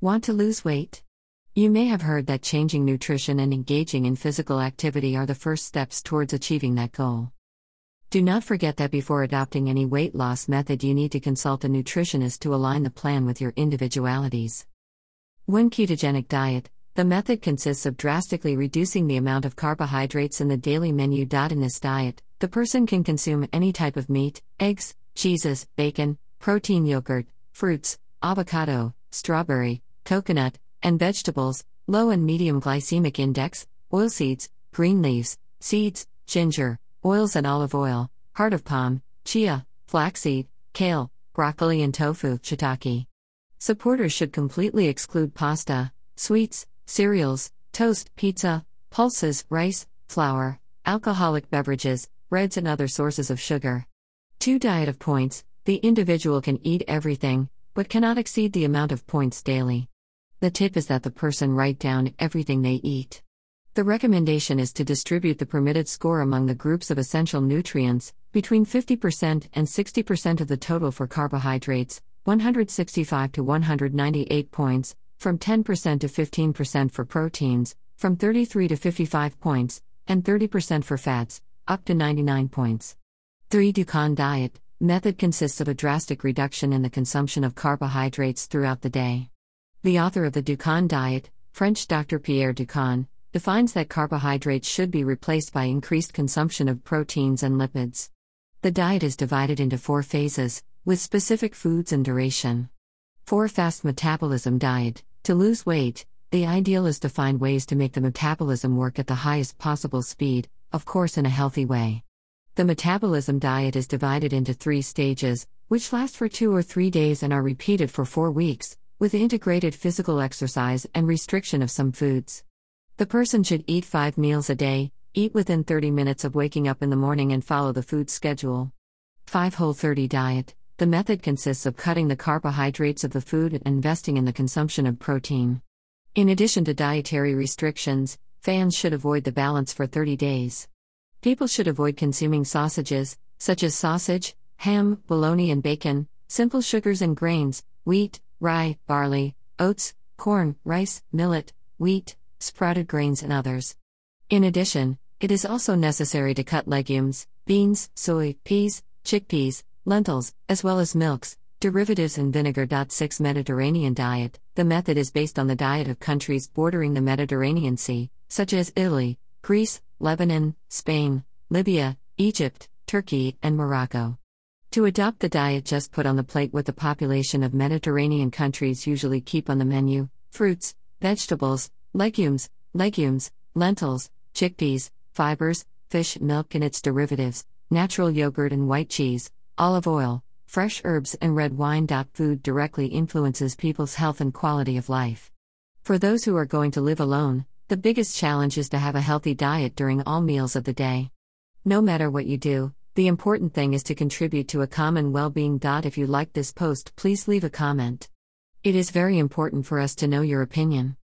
Want to lose weight? You may have heard that changing nutrition and engaging in physical activity are the first steps towards achieving that goal. Do not forget that before adopting any weight loss method, you need to consult a nutritionist to align the plan with your individualities. When ketogenic diet, the method consists of drastically reducing the amount of carbohydrates in the daily menu. In this diet, the person can consume any type of meat, eggs, cheeses, bacon, protein yogurt, fruits, avocado, strawberry, coconut, and vegetables, low and medium glycemic index, oilseeds, green leaves, seeds, ginger, oils and olive oil, heart of palm, chia, flaxseed, kale, broccoli, and tofu, shiitake. Supporters should completely exclude pasta, sweets, cereals, toast, pizza, pulses, rice, flour, alcoholic beverages, breads, and other sources of sugar. 2. Diet of points the individual can eat everything, but cannot exceed the amount of points daily. The tip is that the person write down everything they eat. The recommendation is to distribute the permitted score among the groups of essential nutrients, between 50% and 60% of the total for carbohydrates, 165 to 198 points, from 10% to 15% for proteins, from 33 to 55 points, and 30% for fats, up to 99 points. 3. Dukan diet method consists of a drastic reduction in the consumption of carbohydrates throughout the day. The author of the Dukan diet, French Dr. Pierre Dukan, defines that carbohydrates should be replaced by increased consumption of proteins and lipids. The diet is divided into four phases, with specific foods and duration. 4. Fast metabolism diet. To lose weight, the ideal is to find ways to make the metabolism work at the highest possible speed, of course, in a healthy way. The metabolism diet is divided into three stages, which last for two or three days and are repeated for four weeks, with integrated physical exercise and restriction of some foods. The person should eat five meals a day, eat within 30 minutes of waking up in the morning, and follow the food schedule. 5 Whole 30 Diet The method consists of cutting the carbohydrates of the food and investing in the consumption of protein. In addition to dietary restrictions, fans should avoid the balance for 30 days. People should avoid consuming sausages, such as sausage, ham, bologna, and bacon, simple sugars and grains, wheat, rye, barley, oats, corn, rice, millet, wheat, sprouted grains, and others. In addition, it is also necessary to cut legumes, beans, soy, peas, chickpeas, lentils, as well as milks, derivatives, and vinegar. 6 Mediterranean diet The method is based on the diet of countries bordering the Mediterranean Sea, such as Italy, Greece, Lebanon, Spain, Libya, Egypt, Turkey, and Morocco. To adopt the diet just put on the plate what the population of Mediterranean countries usually keep on the menu fruits, vegetables, legumes, legumes, lentils, chickpeas, fibers, fish, milk and its derivatives, natural yogurt and white cheese, olive oil, fresh herbs, and red wine. Food directly influences people's health and quality of life. For those who are going to live alone, the biggest challenge is to have a healthy diet during all meals of the day. No matter what you do, the important thing is to contribute to a common well being. If you like this post, please leave a comment. It is very important for us to know your opinion.